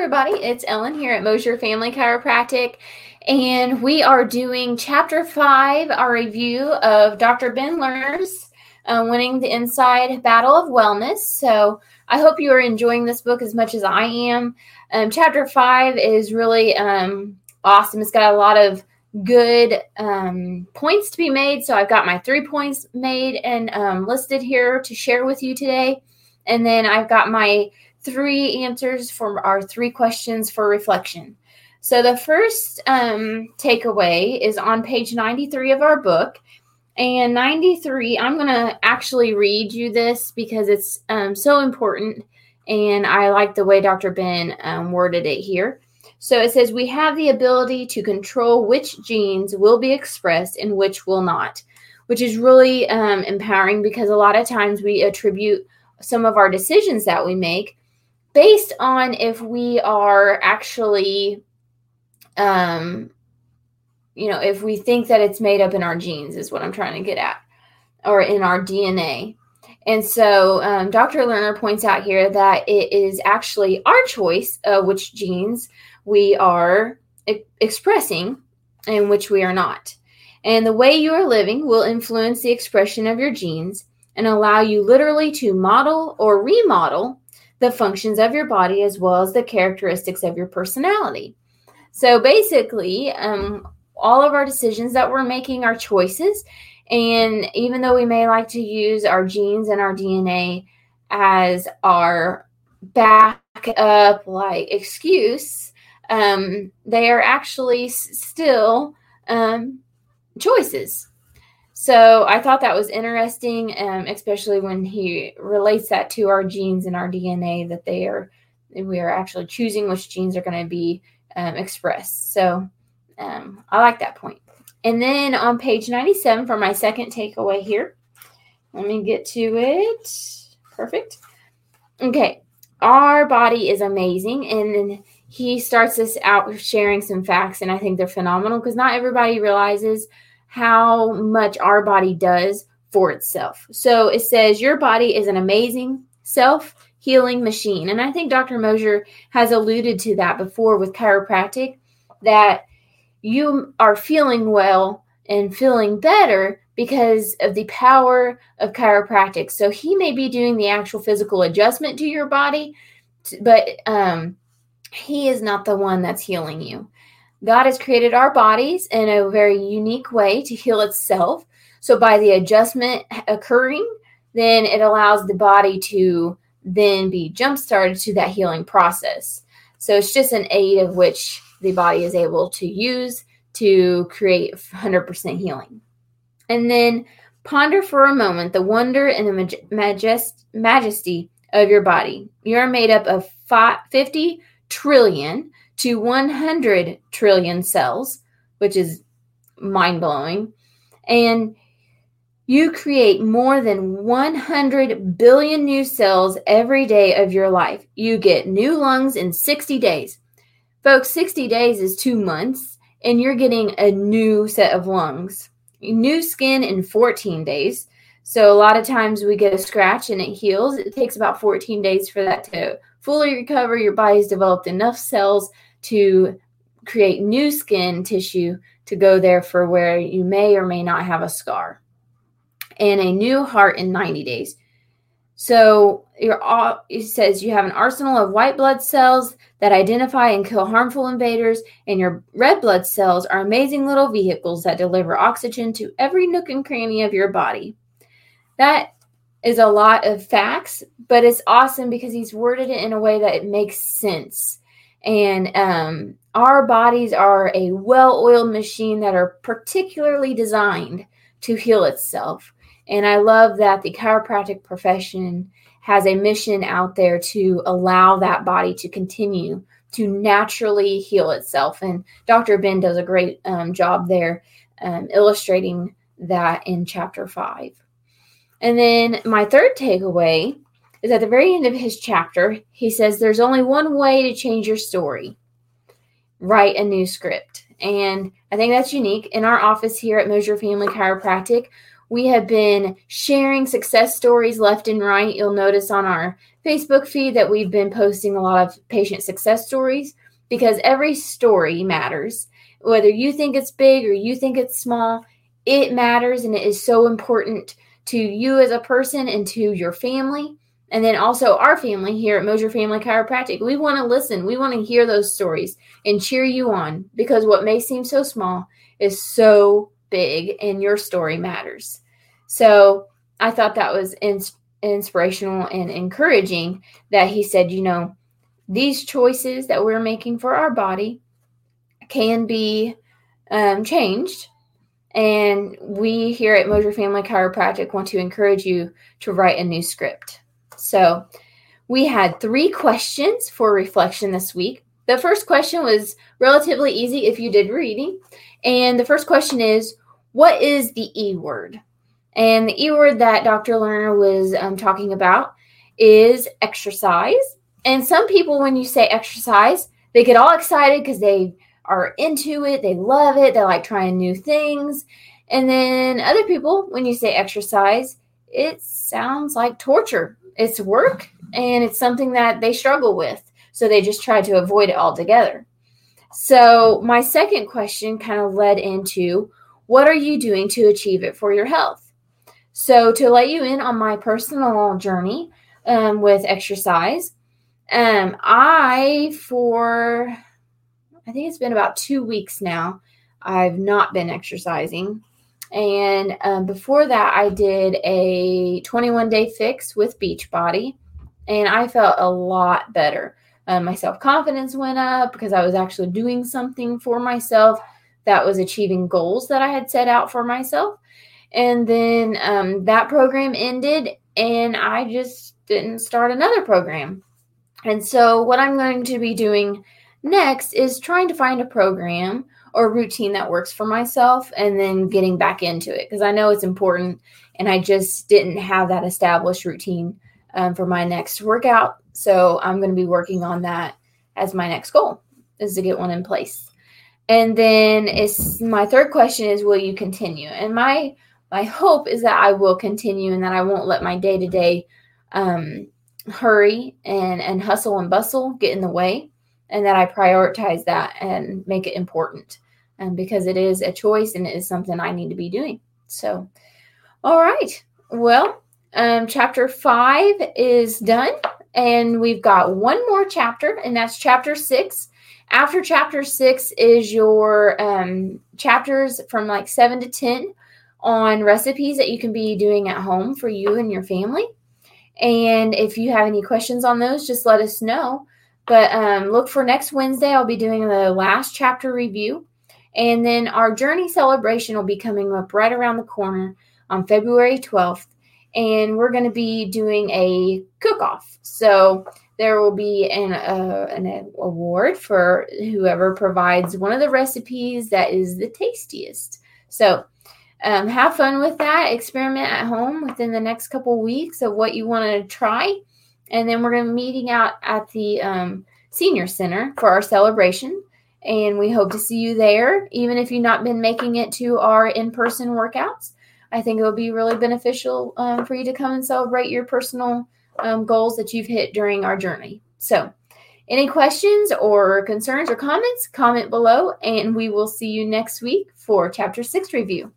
everybody. It's Ellen here at Mosier Family Chiropractic, and we are doing Chapter 5, our review of Dr. Ben Lerner's uh, Winning the Inside Battle of Wellness. So I hope you are enjoying this book as much as I am. Um, chapter 5 is really um, awesome. It's got a lot of good um, points to be made. So I've got my three points made and um, listed here to share with you today. And then I've got my three answers for our three questions for reflection. So the first um, takeaway is on page 93 of our book. And 93, I'm going to actually read you this because it's um, so important. And I like the way Dr. Ben um, worded it here. So it says, We have the ability to control which genes will be expressed and which will not, which is really um, empowering because a lot of times we attribute some of our decisions that we make based on if we are actually um you know if we think that it's made up in our genes is what i'm trying to get at or in our dna and so um, dr lerner points out here that it is actually our choice of which genes we are e- expressing and which we are not. And the way you are living will influence the expression of your genes and allow you literally to model or remodel the functions of your body as well as the characteristics of your personality. So basically, um, all of our decisions that we're making are choices. And even though we may like to use our genes and our DNA as our backup, like excuse, um, they are actually s- still um, choices. So I thought that was interesting, um, especially when he relates that to our genes and our DNA that they are we are actually choosing which genes are going to be um, expressed. So um, I like that point. And then on page 97 for my second takeaway here, let me get to it. Perfect. Okay, our body is amazing, and then he starts this out with sharing some facts, and I think they're phenomenal because not everybody realizes how much our body does for itself. So it says your body is an amazing self healing machine. And I think Dr. Mosier has alluded to that before with chiropractic that you are feeling well and feeling better because of the power of chiropractic. So he may be doing the actual physical adjustment to your body, but um, he is not the one that's healing you. God has created our bodies in a very unique way to heal itself. So, by the adjustment occurring, then it allows the body to then be jump started to that healing process. So, it's just an aid of which the body is able to use to create 100% healing. And then ponder for a moment the wonder and the majest- majesty of your body. You're made up of 50 trillion to 100 trillion cells, which is mind blowing. And you create more than 100 billion new cells every day of your life. You get new lungs in 60 days. Folks, 60 days is two months, and you're getting a new set of lungs. New skin in 14 days. So, a lot of times we get a scratch and it heals. It takes about 14 days for that to fully recover. Your body's developed enough cells to create new skin tissue to go there for where you may or may not have a scar and a new heart in 90 days. So you're all, it says you have an arsenal of white blood cells that identify and kill harmful invaders, and your red blood cells are amazing little vehicles that deliver oxygen to every nook and cranny of your body. That is a lot of facts, but it's awesome because he's worded it in a way that it makes sense. And um, our bodies are a well oiled machine that are particularly designed to heal itself. And I love that the chiropractic profession has a mission out there to allow that body to continue to naturally heal itself. And Dr. Ben does a great um, job there um, illustrating that in chapter five. And then my third takeaway is at the very end of his chapter, he says there's only one way to change your story write a new script. And I think that's unique. In our office here at Mosier Family Chiropractic, We have been sharing success stories left and right. You'll notice on our Facebook feed that we've been posting a lot of patient success stories because every story matters. Whether you think it's big or you think it's small, it matters and it is so important to you as a person and to your family. And then also our family here at Mosier Family Chiropractic. We want to listen. We want to hear those stories and cheer you on because what may seem so small is so big and your story matters. So I thought that was ins- inspirational and encouraging that he said, you know, these choices that we're making for our body can be um, changed. And we here at Mosier Family Chiropractic want to encourage you to write a new script. So we had three questions for reflection this week. The first question was relatively easy if you did reading. And the first question is What is the E word? And the E word that Dr. Lerner was um, talking about is exercise. And some people, when you say exercise, they get all excited because they are into it, they love it, they like trying new things. And then other people, when you say exercise, it sounds like torture. It's work and it's something that they struggle with. So they just try to avoid it altogether. So, my second question kind of led into what are you doing to achieve it for your health? So, to let you in on my personal journey um, with exercise, um, I, for I think it's been about two weeks now, I've not been exercising. And um, before that, I did a 21 day fix with Beachbody, and I felt a lot better. Um, my self confidence went up because I was actually doing something for myself that was achieving goals that I had set out for myself. And then um, that program ended, and I just didn't start another program. And so, what I'm going to be doing next is trying to find a program or routine that works for myself and then getting back into it because I know it's important and I just didn't have that established routine um, for my next workout. So I'm going to be working on that as my next goal is to get one in place. And then it's my third question is will you continue? And my my hope is that I will continue and that I won't let my day-to-day um, hurry and and hustle and bustle get in the way and that I prioritize that and make it important and um, because it is a choice and it is something I need to be doing. So all right. Well, um, chapter five is done, and we've got one more chapter, and that's chapter six. After chapter six is your um, chapters from like seven to 10 on recipes that you can be doing at home for you and your family. And if you have any questions on those, just let us know. But um, look for next Wednesday. I'll be doing the last chapter review. And then our journey celebration will be coming up right around the corner on February 12th and we're going to be doing a cook off. So there will be an, uh, an award for whoever provides one of the recipes that is the tastiest. So um, have fun with that. Experiment at home within the next couple weeks of what you want to try. And then we're going to be meeting out at the um, senior center for our celebration. And we hope to see you there, even if you've not been making it to our in person workouts. I think it will be really beneficial um, for you to come and celebrate your personal um, goals that you've hit during our journey. So, any questions or concerns or comments, comment below, and we will see you next week for Chapter 6 review.